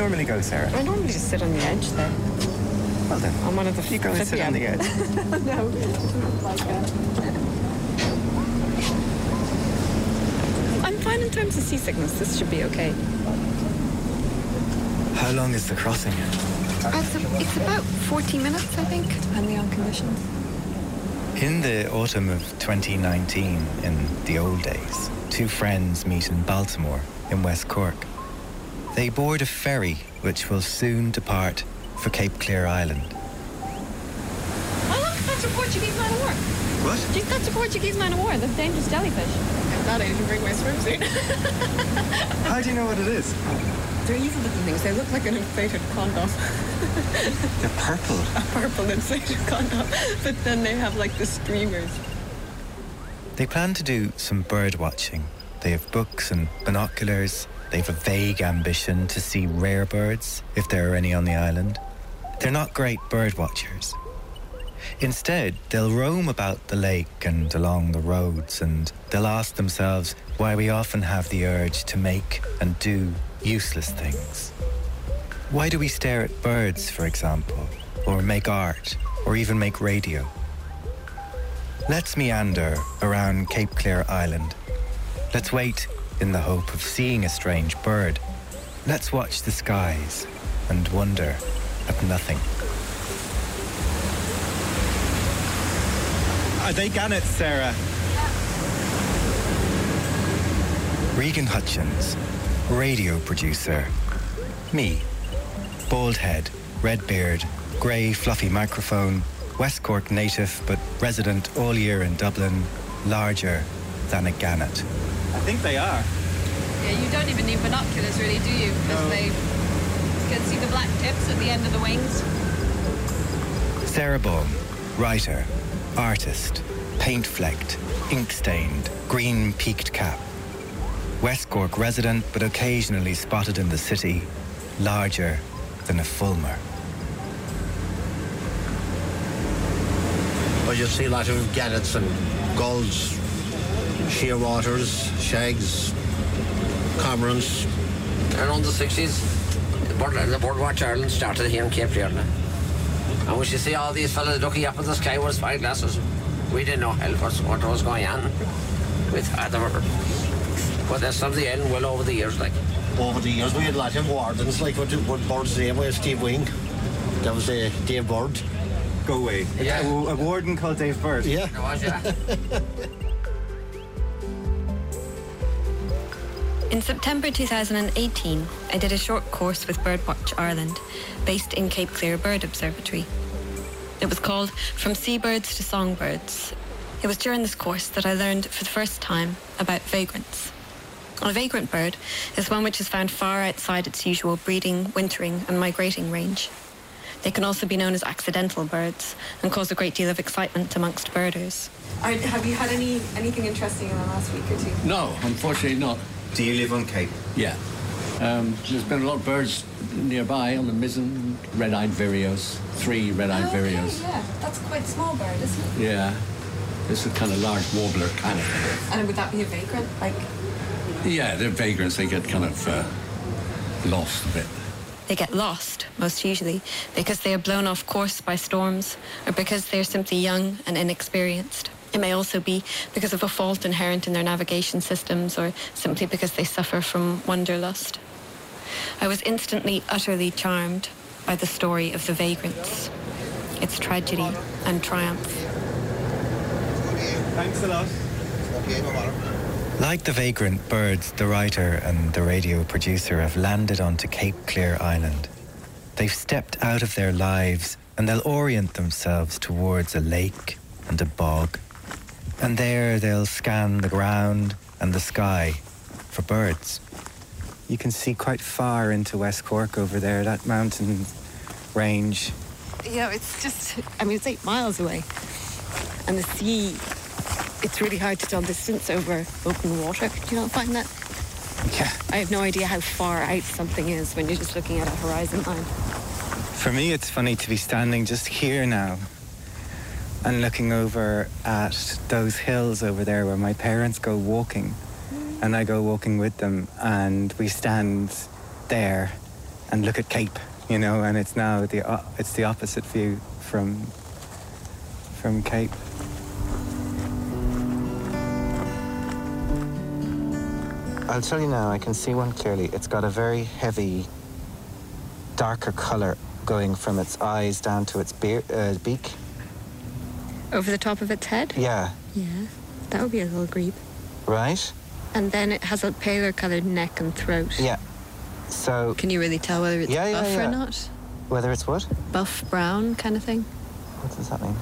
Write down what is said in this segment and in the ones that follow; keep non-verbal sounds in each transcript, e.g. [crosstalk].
normally go, Sara? I normally just sit on the edge there. Well then, I'm one of the you go and sit on the edge. [laughs] no, like I'm fine in terms of seasickness. This should be okay. How long is the crossing? Uh, it's, it's about 40 minutes, I think, depending on conditions. In the autumn of 2019, in the old days, two friends meet in Baltimore, in West Cork. They board a ferry which will soon depart for Cape Clear Island. Oh, look, that's a Portuguese man of war. What? Gee, That's a Portuguese man of war, the dangerous jellyfish. I'm glad I didn't bring my swimsuit. [laughs] How do you know what it is? They're evil little things. They look like an inflated condom. They're purple. [laughs] a purple inflated condom. But then they have like the streamers. They plan to do some bird watching. They have books and binoculars. They have a vague ambition to see rare birds, if there are any on the island. They're not great bird watchers. Instead, they'll roam about the lake and along the roads and they'll ask themselves why we often have the urge to make and do useless things. Why do we stare at birds, for example, or make art, or even make radio? Let's meander around Cape Clear Island. Let's wait in the hope of seeing a strange bird. Let's watch the skies and wonder at nothing. Are they gannets, Sara? Regan Hutchins, radio producer. Me, bald head, red beard, grey fluffy microphone, West Cork native but resident all year in Dublin, larger than a gannet. I think they are. Yeah, you don't even need binoculars, really, do you? Because No. they you can see the black tips at the end of the wings. Sara Baume, writer, artist, paint flecked, ink stained, green peaked cap. West Cork resident, but occasionally spotted in the city, larger than a Fulmar. But you'll see a lot of gannets and gulls, shearwaters, shags, cormorants. around the 60s, the, bird, the Birdwatch Ireland started here in Cape Clear. now. And when you see all these fellas looking up at the sky with spyglasses, we didn't know hell what, what was going on with the bird. But that's something in well over the years, like. Over the years, we had a lot of wardens, like what, what Bird's name was, Steve Wing. That was uh, Dave Bird. Go away. Yeah. A, warden called Dave Bird. Yeah. [laughs] In September 2018, I did a short course with Birdwatch Ireland, based in Cape Clear Bird Observatory. It was called From Seabirds to Songbirds. It was during this course that I learned for the first time about vagrants. A vagrant bird is one which is found far outside its usual breeding, wintering, and migrating range. They can also be known as accidental birds and cause a great deal of excitement amongst birders. have you had any anything interesting in the last week or two? No, unfortunately not. Do you live on Cape? Yeah. Um, there's been a lot of birds nearby on the Mizen, red-eyed vireos, three red-eyed vireos. yeah, that's quite a small bird, isn't it? Yeah. It's a kind of large warbler kind of thing. And would that be a vagrant? Like, Yeah, they're vagrants. They get kind of uh, lost a bit. They get lost, most usually, because they are blown off course by storms or because they are simply young and inexperienced. It may also be because of a fault inherent in their navigation systems or simply because they suffer from wanderlust. I was instantly, utterly charmed by the story of the vagrants, its tragedy and triumph. Thanks a lot. Like the vagrant birds, the writer and the radio producer have landed onto Cape Clear Island. They've stepped out of their lives and they'll orient themselves towards a lake and a bog. And there they'll scan the ground and the sky for birds. You can see quite far into West Cork over there, that mountain range. yeah, it's just, I mean, it's eight miles away. And the sea, it's really hard to tell distance over open water. Do you not find that? Yeah. I have no idea how far out something is when you're just looking at a horizon line. For me, it's funny to be standing just here now and looking over at those hills over there where my parents go walking and I go walking with them and we stand there and look at Cape, you know, and it's now the uh, it's the opposite view from from Cape. I'll tell you now, I can see one clearly. It's got a very heavy, darker colour going from its eyes down to its beer, uh, beak. Over the top of its head? Yeah, Yeah. That would be a little grebe. right? And then it has a paler coloured neck and throat. Yeah. So, Can you really tell whether it's Yeah, yeah, buff yeah. or not? whether it's what? Buff brown kind of thing? What does that mean?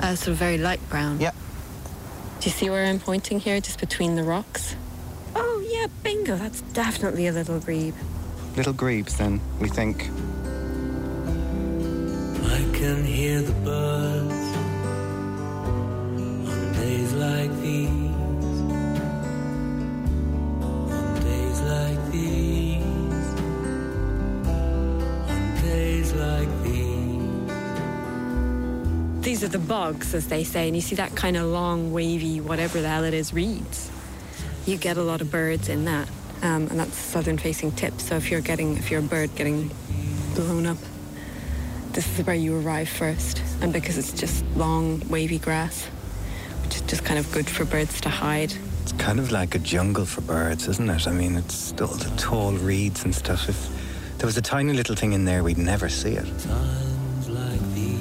Uh, sort of very light brown. Yeah. Do you see where I'm pointing here, just between the rocks? Oh, yeah, bingo. That's definitely a little grebe. Little grebes, then, we think. I can hear the birds These are the bugs, as they say, and you see that kind of long, wavy, whatever the hell it is, reeds. You get a lot of birds in that, um, and that's southern-facing tip. So if you're getting, if you're a bird getting blown up, this is where you arrive first. And because it's just long, wavy grass, just kind of good for birds to hide. It's kind of like a jungle for birds, isn't it? I mean, it's all the tall reeds and stuff. If there was a tiny little thing in there, we'd never see it. Times like these.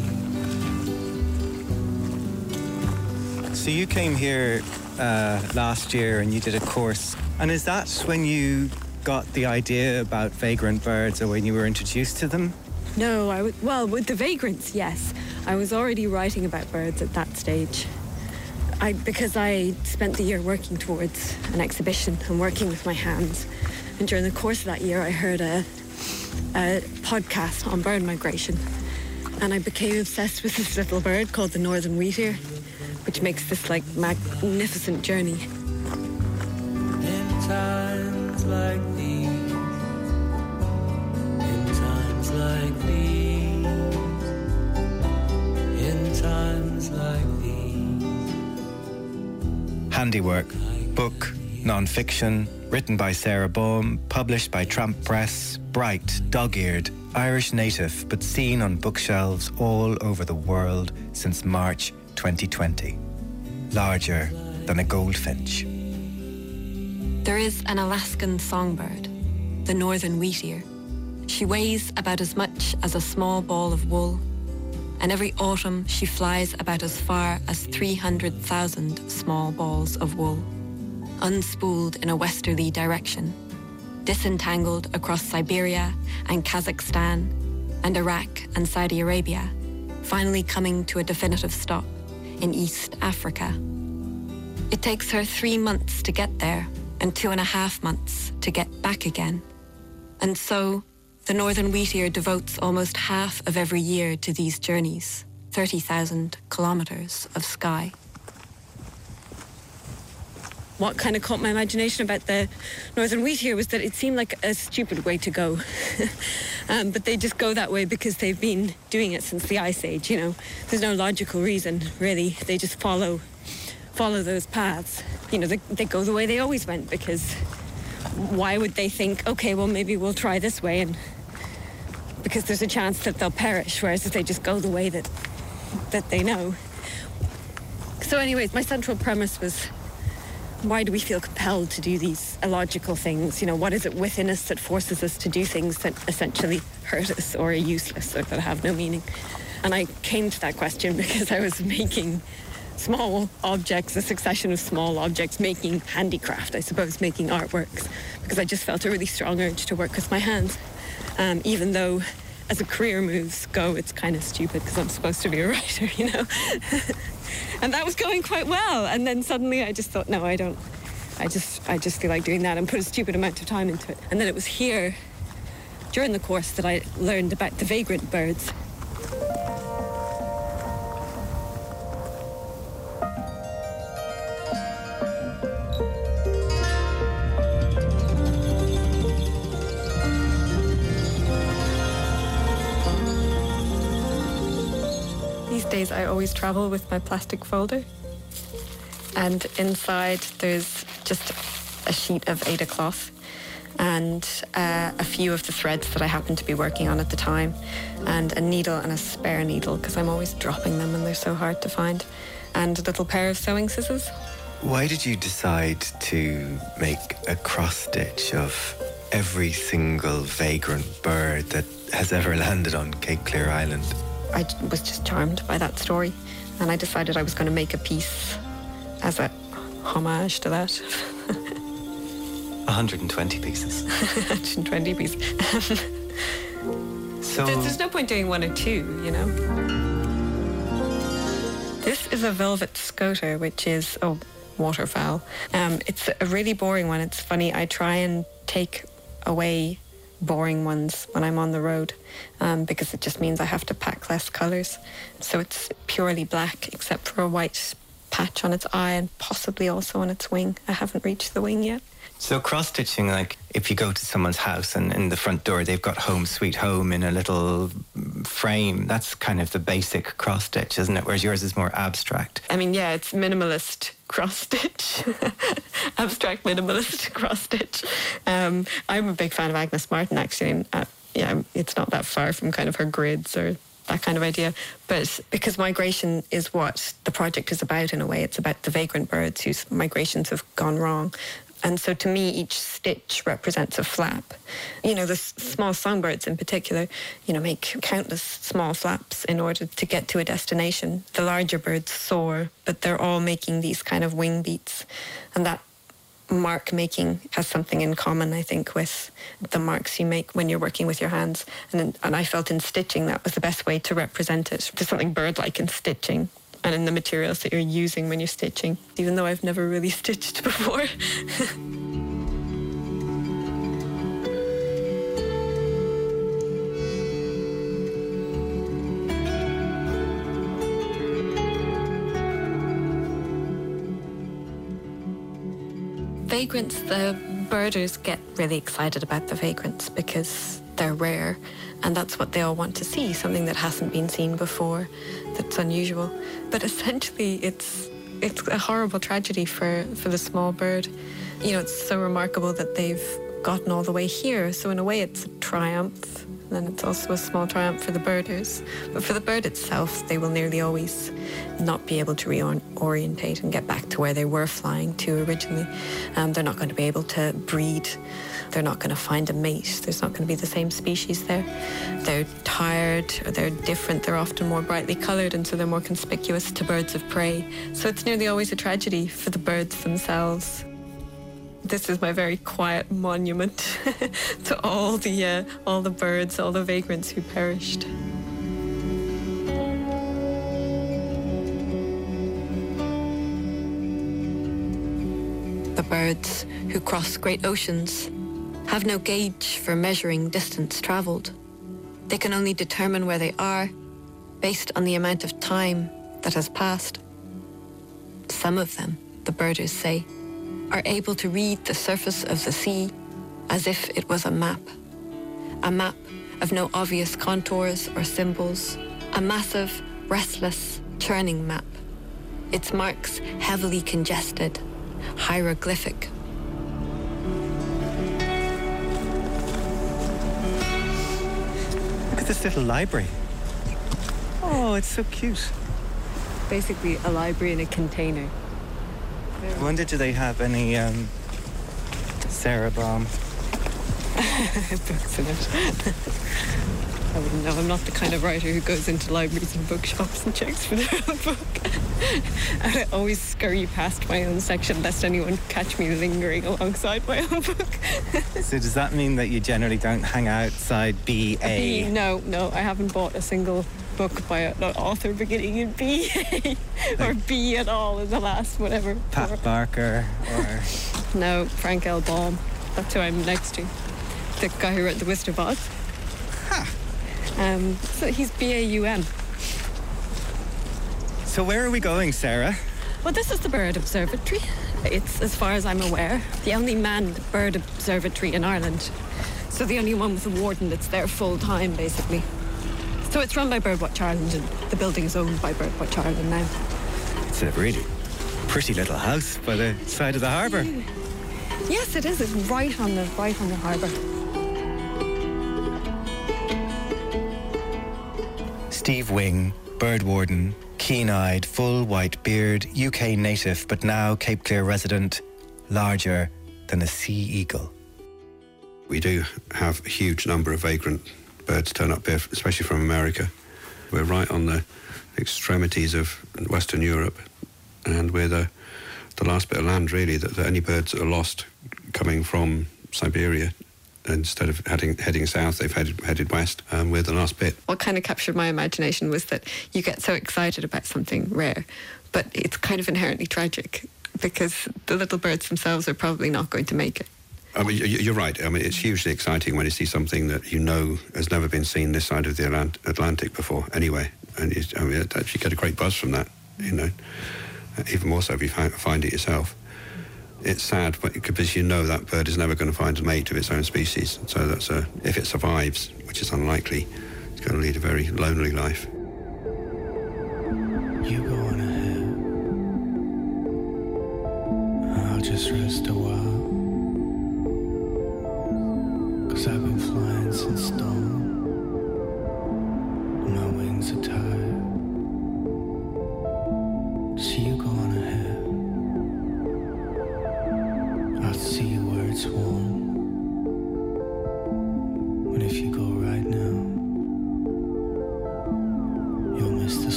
So you came here uh, last year and you did a course. And is that when you got the idea about vagrant birds or when you were introduced to them? No, I. Well, with the vagrants, yes. I was already writing about birds at that stage. I because I spent the year working towards an exhibition and working with my hands. And during the course of that year, I heard a, a podcast on bird migration, and I became obsessed with this little bird called the northern wheatear, which makes this like magnificent journey. In times like these, in times like Handiwork, book, non-fiction, written by Sara Baume, published by Tramp Press, bright, dog-eared, Irish native, but seen on bookshelves all over the world since March 2020. Larger than a goldfinch. There is an Alaskan songbird, the northern wheatear. She weighs about as much as a small ball of wool, and every autumn she flies about as far as 300,000 small balls of wool, unspooled in a westerly direction, disentangled across Siberia and Kazakhstan and Iraq and Saudi Arabia, finally coming to a definitive stop in East Africa. It takes her three months to get there and two and a half months to get back again. And so, the Northern Wheatear devotes almost half of every year to these journeys, 30,000 kilometres of sky. What kind of caught my imagination about the Northern Wheatear was that it seemed like a stupid way to go. [laughs] um, but they just go that way because they've been doing it since the Ice Age, you know. There's no logical reason, really. They just follow follow those paths. You know, they, they go the way they always went because why would they think, okay, well, maybe we'll try this way and because there's a chance that they'll perish, whereas if they just go the way that that they know. So, anyways, my central premise was why do we feel compelled to do these illogical things? You know, what is it within us that forces us to do things that essentially hurt us or are useless or that have no meaning? And I came to that question [laughs] because I was making small objects, a succession of small objects, making handicraft, I suppose, making artworks, because I just felt a really strong urge to work with my hands. Um, even though, as a career moves go, it's kind of stupid because I'm supposed to be a [laughs] writer, you know? [laughs] and that was going quite well. And then suddenly I just thought, no, I don't. I just, I just feel like doing that and put a stupid amount of time into it. And then it was here, during the course, that I learned about the vagrant birds. I always travel with my plastic folder. And inside, there's just a sheet of Aida cloth. and uh, a few of the threads that I happened to be working on at the time, and a needle and a spare needle because I'm always dropping them and they're so hard to find, and a little pair of sewing scissors. Why did you decide to make a cross stitch of every single vagrant bird that has ever landed on Cape Clear Island? I was just charmed by that story, and I decided I was going to make a piece as a homage to that. [laughs] 120 pieces. [laughs] 120 pieces. So There's, there's no point doing one or two, you know. This is a velvet scoter, which is oh waterfowl. Um, it's a really boring one. It's funny. I try and take away boring ones when I'm on the road um, because it just means I have to pack less colours. So it's purely black except for a white patch on its eye and possibly also on its wing. I haven't reached the wing yet. So cross stitching, like if you go to someone's house and in the front door they've got home sweet home in a little frame, that's kind of the basic cross stitch, isn't it? Whereas yours is more abstract. I mean, yeah, it's minimalist [laughs] cross stitch, [laughs] abstract minimalist [laughs] cross stitch. Um, I'm a big fan of Agnes Martin, actually. And, uh, yeah, it's not that far from kind of her grids or that kind of idea. But because migration is what the project is about in a way, it's about the vagrant birds whose migrations have gone wrong. And so to me, each stitch represents a flap. You know, the s- small songbirds in particular, you know, make countless small flaps in order to get to a destination. The larger birds soar, but they're all making these kind of wing beats. And that mark making has something in common, I think, with the marks you make when you're working with your hands. And, and I felt in stitching that was the best way to represent it. There's something bird-like in stitching and in the materials that you're using when you're stitching, even though I've never really [laughs] stitched before. vagrants, the birders get really excited about the vagrants because they're rare and that's what they all want to see, something that hasn't been seen before, that's unusual. But essentially it's it's a horrible tragedy for, for the small bird. You know, it's so remarkable that they've gotten all the way here. So in a way it's a triumph. And it's also a small triumph for the birders. But for the bird itself, they will nearly always not be able to reorientate and get back to where they were flying to originally. Um, they're not going to be able to breed. They're not going to find a mate. There's not going to be the same species there. They're tired or they're different. They're often more brightly coloured and so they're more conspicuous to birds of prey. So it's nearly always a tragedy for the birds themselves this is my very quiet monument [laughs] to all the uh, all the birds, all the vagrants who perished. The birds who cross great oceans have no gauge for measuring distance travelled. They can only determine where they are based on the amount of time that has passed. Some of them, the birders say, are able to read the surface of the sea as if it was a map. A map of no obvious contours or symbols. A massive, restless, churning map. Its marks heavily congested, hieroglyphic. This little library. Oh, it's so cute. Basically, a library in a container. I wonder do they have any um, Sara Baume? [laughs] books in it. [laughs] I wouldn't know. I'm not the kind of writer who goes into libraries and bookshops and checks for their own book. I always scurry past my own section lest anyone catch me lingering alongside my own book. So does that mean that you generally don't hang outside BA? B, no, no, I haven't bought a single book by an author beginning in B [laughs] or B at all in the last whatever. Pat Barker or [laughs] No, Frank L. Baum. That's who I'm next to. The guy who wrote The Wizard of Oz. Um, so he's B-A-U-M. So where are we going, Sara? Well, this is the Bird Observatory. It's, as far as I'm aware, the only manned bird observatory in Ireland. So the only one with a warden that's there full time, basically. So it's run by Birdwatch Ireland, and the building is owned by Birdwatch Ireland now. It's a really pretty little house by the side of the harbour. Yes, it is. It's right on the right on the harbour. Steve Wing, bird warden, keen-eyed, full white beard, UK native but now Cape Clear resident, larger than a sea eagle. We do have a huge number of vagrant birds turn up here, especially from America. We're right on the extremities of Western Europe, and we're the, the last bit of land, really, that, that any birds are lost coming from Siberia, instead of heading, heading south, they've headed, headed west, um, and we're the last bit. What kind of captured my imagination was that you get so excited about something rare, but it's kind of inherently tragic because the little birds themselves are probably not going to make it. I mean, you- you're right. I mean, it's hugely exciting when you see something that you know has never been seen this side of the Atlant- Atlantic before, anyway. And I mean, you get a great buzz from that, you know. Even more so if you find it yourself. It's sad because you know that bird is never going to find a mate of its own species. So that's a, if it survives, which is unlikely, it's going to lead a very lonely life. You go on ahead. I'll just rest a while. Cause I've been flying since dawn. My wings are tired. So you go on ahead.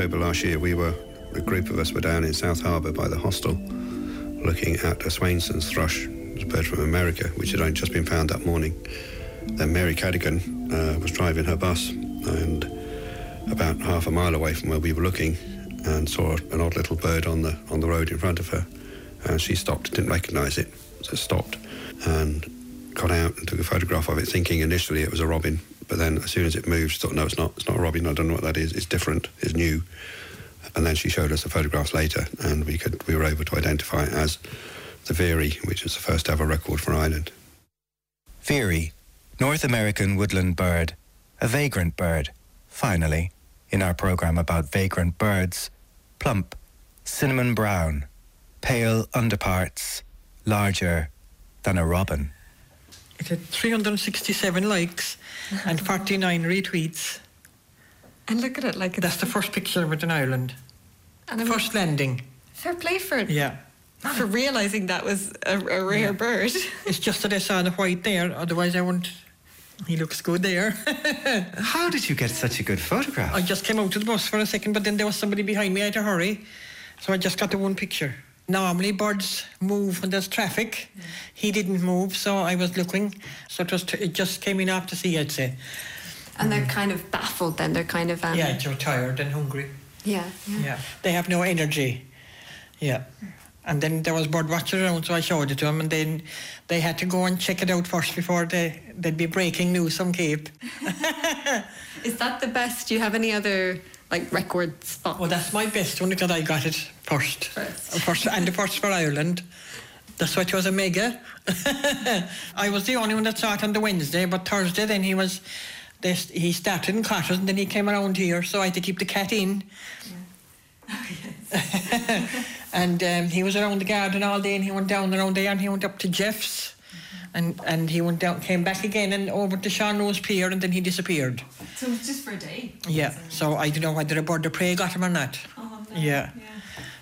October last year, we were, a group of us were down in South Harbour by the hostel looking at a Swainson's thrush, a bird from America, which had only just been found that morning. Then Mary Cadigan uh, was driving her bus and about half a mile away from where we were looking and saw an odd little bird on the, on the road in front of her. And she stopped, didn't recognise it, so stopped and got out and took a photograph of it, thinking initially it was a robin. But then as soon as it moved, she thought, no, it's not. It's not a robin. I don't know what that is. It's different. It's new. And then she showed us the photographs later, and we could we were able to identify it as the Veery, which is the first ever record for Ireland. Veery, North American woodland bird, a vagrant bird. Finally, in our program about vagrant birds, plump, cinnamon brown, pale underparts, larger than a robin. It had 367 likes and 49 retweets. And look at it like That's the first picture of it in Ireland. And first landing. Fair play for it. Yeah. For realizing that was a, a rare Yeah. bird. It's just that I saw the white there, otherwise I wouldn't. He looks good there. [laughs] How did you get such a good photograph? I just came out to the bus for a second, but then there was somebody behind me. I had to hurry. So I just got the one picture. Normally birds move when there's traffic. He didn't move, so I was looking. So it, was t- it just came in off to see, I'd say. And they're kind of baffled then. They're kind of. Um, yeah, they're tired and hungry. Yeah. Yeah. They have no energy. Yeah. And then there was bird watchers around, so I showed it to them, and then they had to go and check it out first before they, they'd be breaking news on Cape. [laughs] Is that the best? Do you have any other like record spots? Well, that's my best one because I got it first. First. Uh, first and the first for Ireland. That's why it was a mega. [laughs] I was the only one that saw it on the Wednesday, but Thursday then he was, they, he started in Cotters and then he came around here, so I had to keep the cat in. [laughs] [laughs] and um, he was around the garden all day and he went down around there and he went up to Jeff's. And, and he went down, came back again and over to Sean Rose Pier and then he disappeared. So it's just for a day. Yeah, so I don't know whether a bird of prey got him or not. Oh, no. Yeah.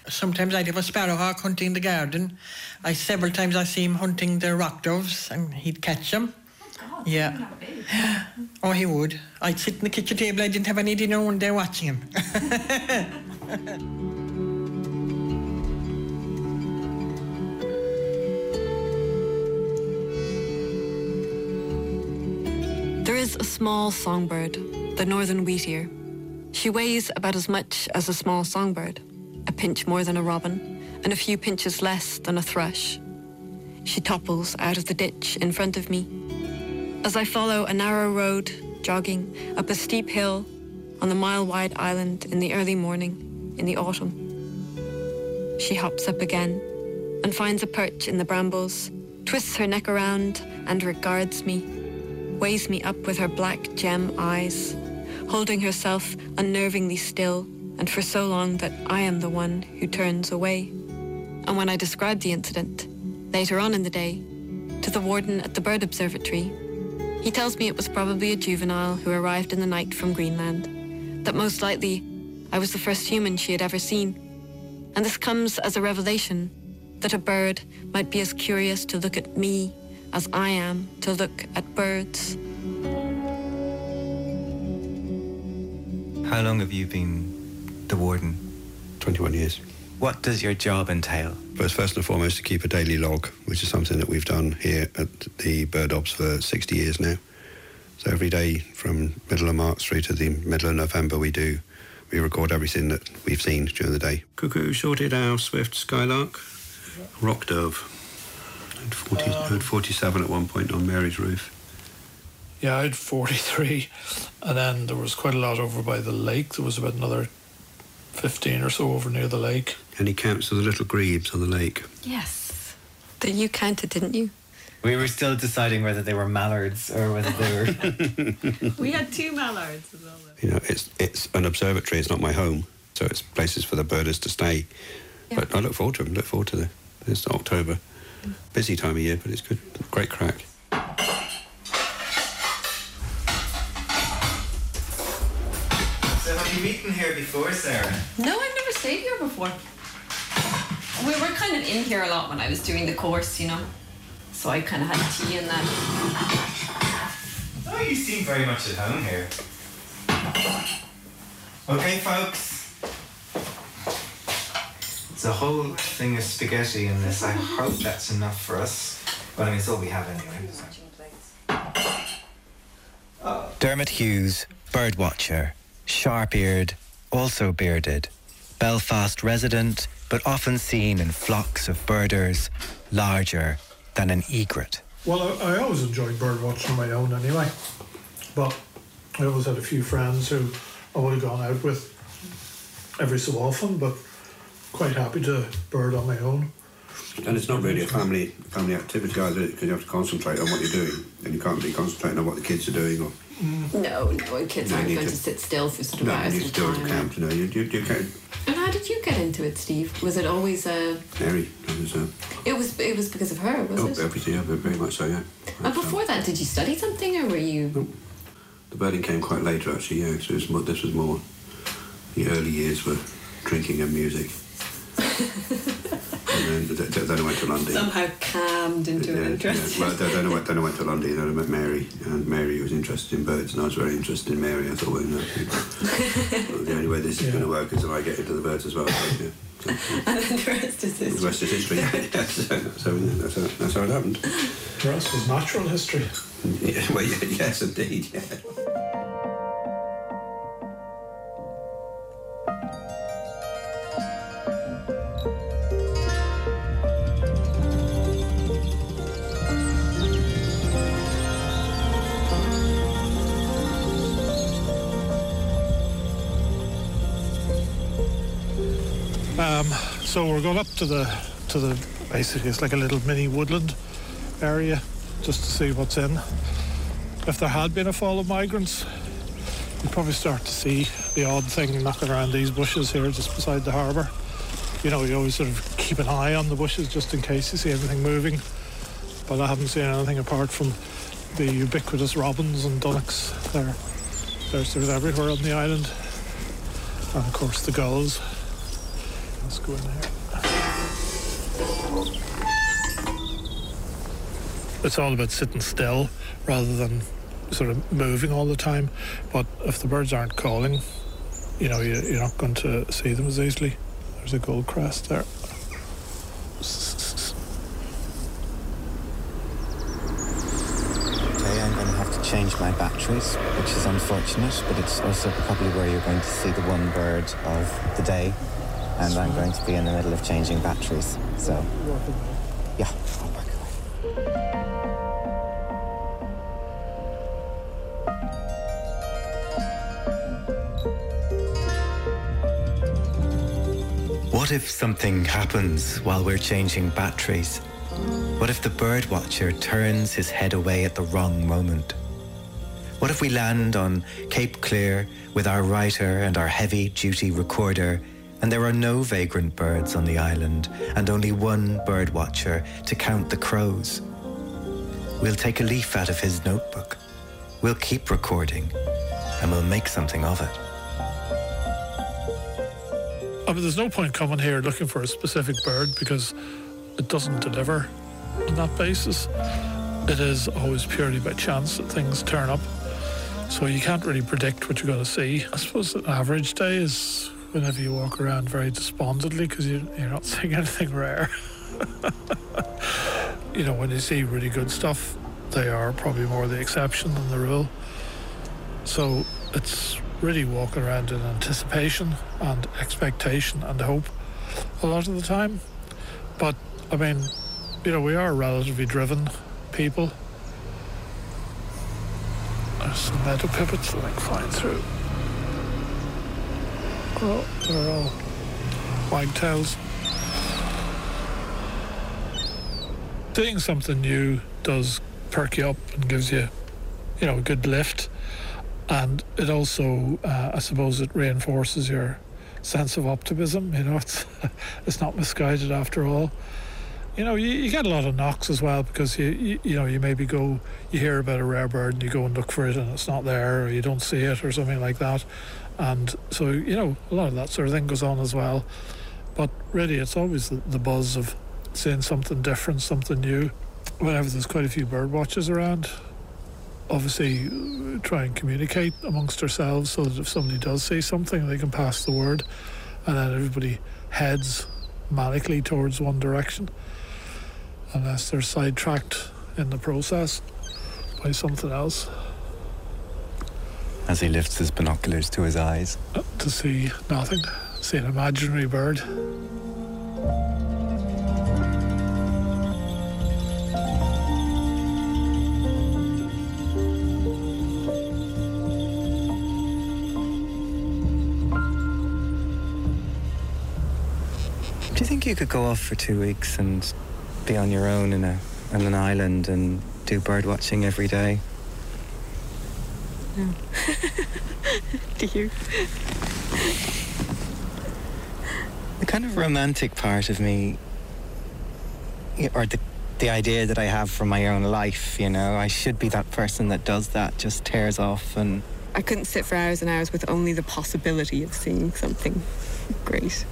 Sometimes I'd have a sparrowhawk hunting in the garden. I several times I see him hunting the rock doves and he'd catch them. Oh, God, Yeah. [gasps] Oh, he would. I'd sit in the kitchen table. I didn't have any dinner one day watching him. [laughs] is a small songbird, the northern wheatear. She weighs about as much as a small songbird, a pinch more than a robin, and a few pinches less than a thrush. She topples out of the ditch in front of me. As I follow a narrow road, jogging up a steep hill on the mile-wide island in the early morning, in the autumn. She hops up again and finds a perch in the brambles, twists her neck around and regards me weighs me up with her black gem eyes, holding herself unnervingly still, and for so long that I am the one who turns away. And when I described the incident, later on in the day, to the warden at the bird observatory, he tells me it was probably a juvenile who arrived in the night from Greenland, that most likely I was the first human she had ever seen. And this comes as a revelation that a bird might be as curious to look at me as I am to look at birds. How long have you been the warden? 21 years. What does your job entail? But first and foremost, to keep a daily log, which is something that we've done here at the Bird Obs for 60 years now. So every day from middle of March through to the middle of November, we do we record everything that we've seen during the day. Cuckoo, short-eared owl, swift, skylark, rock dove. Had, 40, Um, had 47 at one point on Mary's roof. Yeah, I had 43. And then there was quite a lot over by the lake. There was about another 15 or so over near the lake. And he counts the little grebes on the lake? Yes. That you counted, didn't you? We were still deciding whether they were mallards or whether they were. [laughs] We had two mallards as well. You know, it's it's an observatory. It's not my home, so it's places for the birders to stay. But I look forward to them. Look forward to the it's October, busy time of year, but it's good. Great crack. so have you eaten here before, Sara? No, I've never stayed here before. We were kind of in here a lot when I was doing the course, you know. So I kind of had tea in that. Oh, you seem very much at home here. Okay, folks. It's a whole thing of spaghetti in this. I hope that's enough for us. Well, I mean, it's all we have anyway. Dermot Hughes, birdwatcher, sharp-eared, also bearded, Belfast resident, but often seen in flocks of birders larger than an egret. Well, I, I always enjoyed bird watching on my own anyway. But I always had a few friends who I would have gone out with every so often, but quite happy to bird on my own. And it's not really a family family activity either, because you have to concentrate on what you're doing, and you can't really concentrate on what the kids are doing. Or No, no, kids No, aren't going to to- sit still for sort of no, hours you at a still time. camp. You know, you you, you can And how did you get into it, Steve? Was it always a? Mary. It was, uh, It was. It was because of her, was oh, it? everything, yeah, very much so. Yeah. And before that, did you study something, or were you? The birding came quite later, actually. Yeah, so it was more, this was more the early years were drinking and music. And then, th- th- then I went to London. Somehow calmed into an interest. Well, then, then, I went, then I went to London, then I met Mary, and Mary was interested in birds, and I was very interested in Mary. I thought, well, no, the only way this is going to work is if I get into the birds as well. So, yeah. So, [laughs] and then the rest is the history. rest is history. [laughs] Yeah, so, so that's, how, that's how it happened. The rest was natural history. [laughs] Yeah, well, yeah, yes, indeed. Yeah. Um, so we're going up to the to the basically it's like a little mini woodland area just to see what's in. If there had been a fall of migrants, you'd probably start to see the odd thing knocking around these bushes here just beside the harbour. You know, you always sort of keep an eye on the bushes just in case you see anything moving. But I haven't seen anything apart from the ubiquitous robins and dunnocks. They're, they're sort of everywhere on the island. And of course the gulls. Let's go in here. It's all about sitting still rather than sort of moving all the time. But if the birds aren't calling, you know, you, you're not going to see them as easily. There's a gold crest there. Okay, I'm going to have to change my batteries, which is unfortunate, but it's also probably where you're going to see the one bird of the day. And I'm going to be in the middle of changing batteries. So, yeah. What if something happens while we're changing batteries? What if the bird watcher turns his head away at the wrong moment? What if we land on Cape Clear with our writer and our heavy duty recorder, and there are no vagrant birds on the island and only one bird watcher to count the crows? We'll take a leaf out of his notebook. We'll keep recording and we'll make something of it. I mean, there's no point coming here looking for a specific bird because it doesn't deliver on that basis. It is always purely by chance that things turn up. So you can't really predict what you're going to see. I suppose an average day is whenever you walk around very despondently because you, you're not [laughs] seeing anything rare. [laughs] you know, when you see really good stuff, they are probably more the exception than the rule. So it's really walking around in anticipation and expectation and hope a lot of the time. But I mean, you know, we are relatively driven people. There's some meadow pipits that I can flying through. Oh, they're all wagtails. Doing something new does perk you up and gives you, you know, a good lift. And it also, uh, I suppose, it reinforces your sense of optimism. You know, it's it's not misguided after all. You know, you, you get a lot of knocks as well because you, you you know you maybe go you hear about a rare bird and you go and look for it and it's not there or you don't see it or something like that, and so you know a lot of that sort of thing goes on as well. But really, it's always the, buzz of seeing something different, something new. Whenever there's quite a few bird watchers around, obviously uh, try and communicate amongst ourselves so that if somebody does say something, they can pass the word, and then everybody heads manically towards one direction, unless they're sidetracked in the process by something else. As he lifts his binoculars to his eyes. To see nothing, see an imaginary bird. Do you think you could go off for two weeks and be on your own in a on an island and do bird watching every day? No. Do you? The kind of romantic part of me, or the the idea that I have for my own life, you know, I should be that person that does that, just tears off and. I couldn't sit for hours and hours with only the possibility of seeing something great.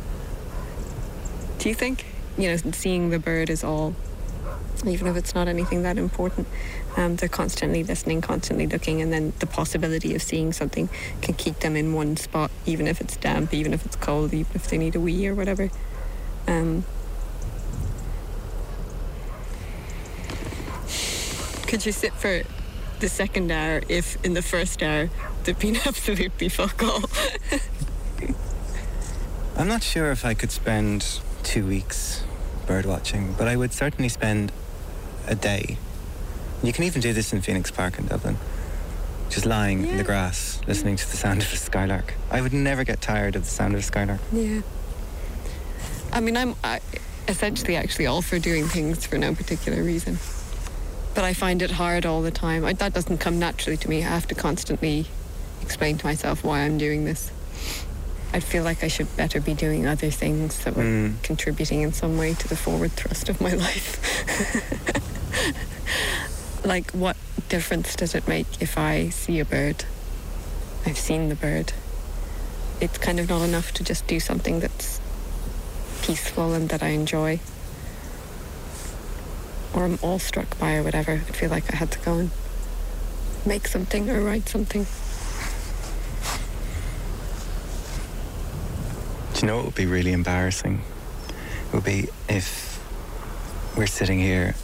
Do you think? You know, seeing the bird is all, even if it's not anything that important. Um, they're constantly listening, constantly looking, and then the possibility of seeing something can keep them in one spot, even if it's damp, even if it's cold, even if they need a wee or whatever. Um, could you sit for the second hour if in the first hour there'd been [laughs] absolutely fuck all? I'm not sure if I could spend two weeks bird watching, but I would certainly spend a day. You can even do this in Phoenix Park in Dublin. Just lying in the grass, listening to the sound of a skylark. I would never get tired of the sound of a skylark. Yeah. I mean, I'm I, essentially actually all for doing things for no particular reason. But I find it hard all the time. I, that doesn't come naturally to me. I have to constantly explain to myself why I'm doing this. I feel like I should better be doing other things that were Mm. contributing in some way to the forward thrust of my [laughs] life. [laughs] like, what difference does it make if I see a bird? I've seen the bird. It's kind of not enough to just do something that's peaceful and that I enjoy. Or I'm awestruck by or whatever. I feel like I had to go and make something or write something. Do you know what would be really embarrassing? It would be if we're sitting here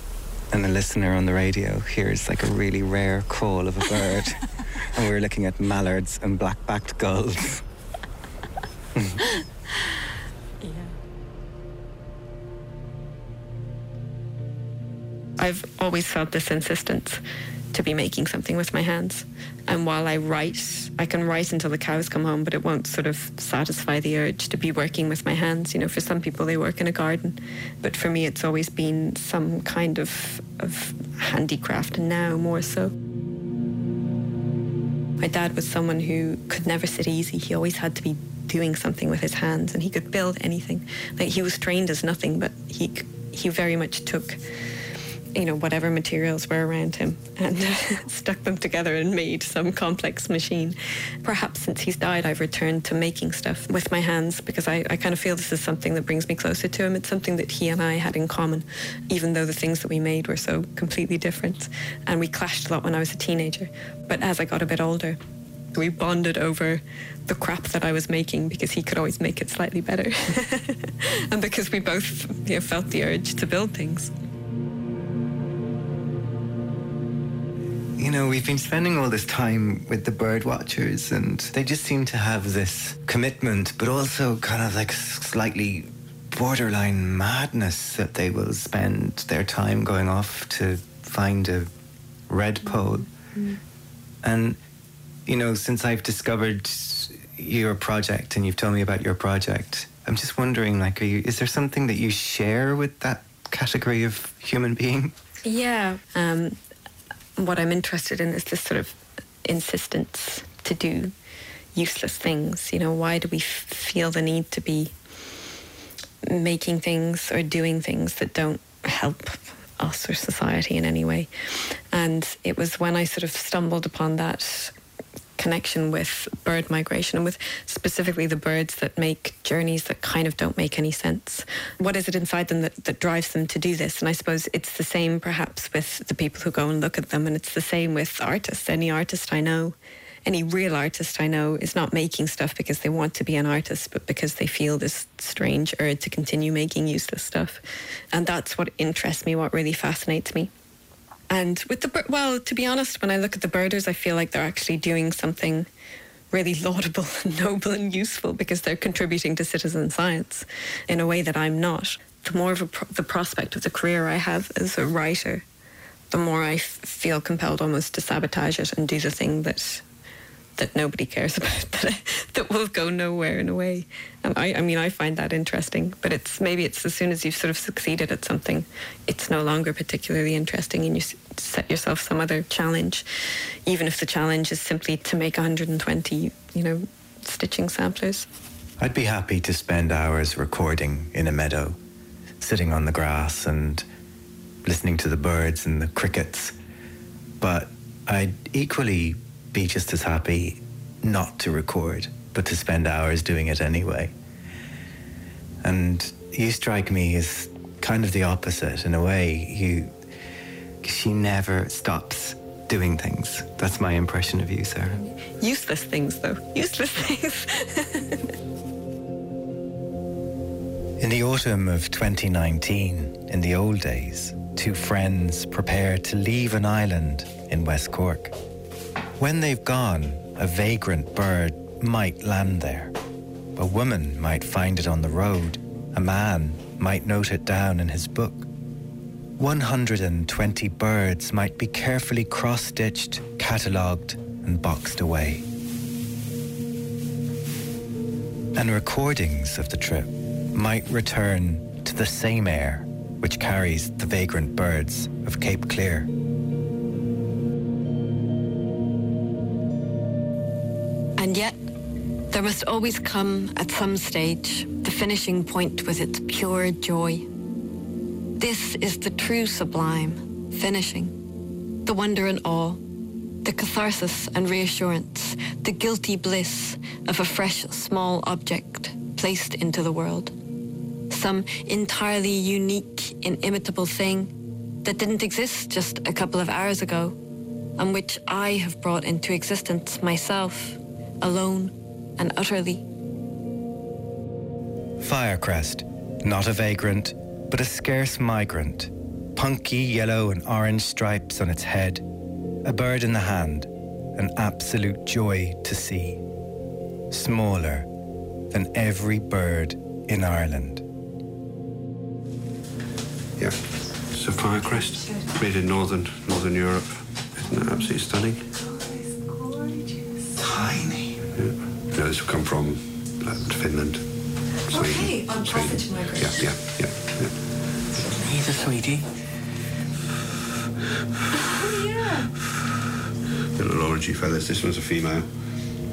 and the listener on the radio hears like a really rare call of a bird [laughs] and we're looking at mallards and black-backed gulls. [laughs] I've always felt this insistence to be making something with my hands. And while I write, I can write until the cows come home, but it won't sort of satisfy the urge to be working with my hands. You know, for some people, they work in a garden. But for me, it's always been some kind of, of handicraft, and now more so. My dad was someone who could never sit easy. He always had to be doing something with his hands, and he could build anything. Like he was trained as nothing, but he he very much took you know whatever materials were around him and [laughs] stuck them together and made some complex machine perhaps since he's died i've returned to making stuff with my hands because I, I kind of feel this is something that brings me closer to him it's something that he and i had in common even though the things that we made were so completely different and we clashed a lot when i was a teenager but as i got a bit older we bonded over the crap that I was making because he could always make it slightly better. [laughs] and because we both you know, felt the urge to build things. You know, we've been spending all this time with the bird watchers, and they just seem to have this commitment, but also kind of like slightly borderline madness that they will spend their time going off to find a redpoll. Mm. And, you know, since I've discovered your project and you've told me about your project, I'm just wondering, like, you, is there something that you share with that category of human being? Yeah. Um, what I'm interested in is this sort of insistence to do useless things. You know, why do we f- feel the need to be making things or doing things that don't help us or society in any way? And it was when I sort of stumbled upon that connection with bird migration and with specifically the birds that make journeys that kind of don't make any sense. What is it inside them that, that drives them to do this? And I suppose it's the same perhaps with the people who go and look at them, and it's the same with artists. Any artist I know any real artist I know is not making stuff because they want to be an artist, but because they feel this strange urge to continue making useless stuff. And that's what interests me, what really fascinates me. And with the well, to be honest, when I look at the birders, I feel like they're actually doing something really laudable [laughs] and noble and useful because they're contributing to citizen science in a way that I'm not. The more of pro- the prospect of the career I have as a writer, the more I f- feel compelled almost to sabotage it and do the thing that that nobody cares [laughs] about that that will go nowhere in a way. And I, I mean, I find that interesting. But it's maybe it's as soon as you've sort of succeeded at something, it's no longer particularly interesting, and you set yourself some other challenge, even if the challenge is simply to make 120, you know, stitching samplers. I'd be happy to spend hours recording in a meadow, sitting on the grass and listening to the birds and the crickets. But I'd equally be just as happy not to record, but to spend hours doing it anyway. And you strike me as kind of the opposite in a way. You, she never stops doing things. That's my impression of you, Sara. Useless things, though. Useless things. [laughs] in the autumn of 2019, in the old days, two friends prepare to leave an island in West Cork. When they've gone, a vagrant bird might land there. A woman might find it on the road. A man might note it down in his book. 120 birds might be carefully cross stitched, catalogued, and boxed away. And recordings of the trip might return to the same air which carries the vagrant birds of Cape Clear. There must always come, at some stage, the finishing point with its pure joy. This is the true sublime, finishing. The wonder and awe, the catharsis and reassurance, the guilty bliss of a fresh small object placed into the world. Some entirely unique, inimitable thing that didn't exist just a couple of hours ago, and which I have brought into existence myself alone and utterly. Firecrest, not a vagrant, but a scarce migrant. Punky yellow and orange stripes on its head, a bird in the hand, an absolute joy to see. Smaller than every bird in Ireland. Yeah, it's a firecrest made in northern northern Europe. Isn't that absolutely stunning? Yeah, this will come from uh, Finland. Sweden, okay, on Sweden. passage migration. Yeah, yeah, yeah. yeah. He's a sweetie. Oh, yeah. Little orangey feathers. This one's a female.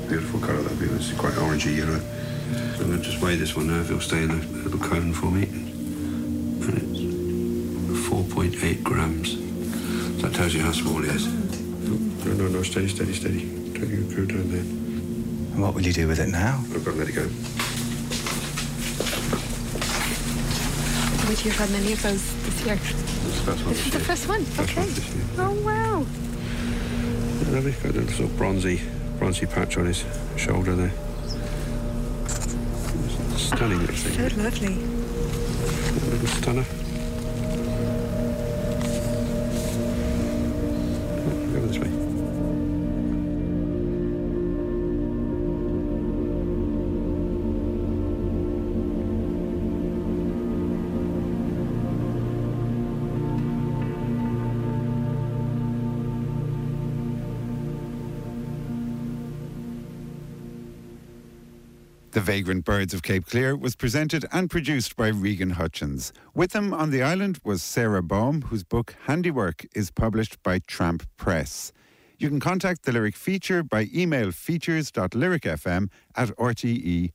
Beautiful colour that be. It's quite orangey yellow. I'm going to just weigh this one now if it'll stay in the little cone for me. And it's 4.8 grams. So that tells you how small it is. No, no, no, steady, steady, steady. Don't you go down there. And what will you do with it now? I've got to let it go. Would you have had many of those this year? That's the first one This this is the year. first one. First Okay. one this year. Oh wow. Lovely. Got a little sort of bronzy, bronzy patch on his shoulder there. Stunning little So thing. lovely. Little stunner. The Vagrant Birds of Cape Clear was presented and produced by Regan Hutchins. With them on the island was Sara Baume, whose book Handiwork is published by Tramp Press. You can contact the lyric feature by email features.lyricfm at rte.ie.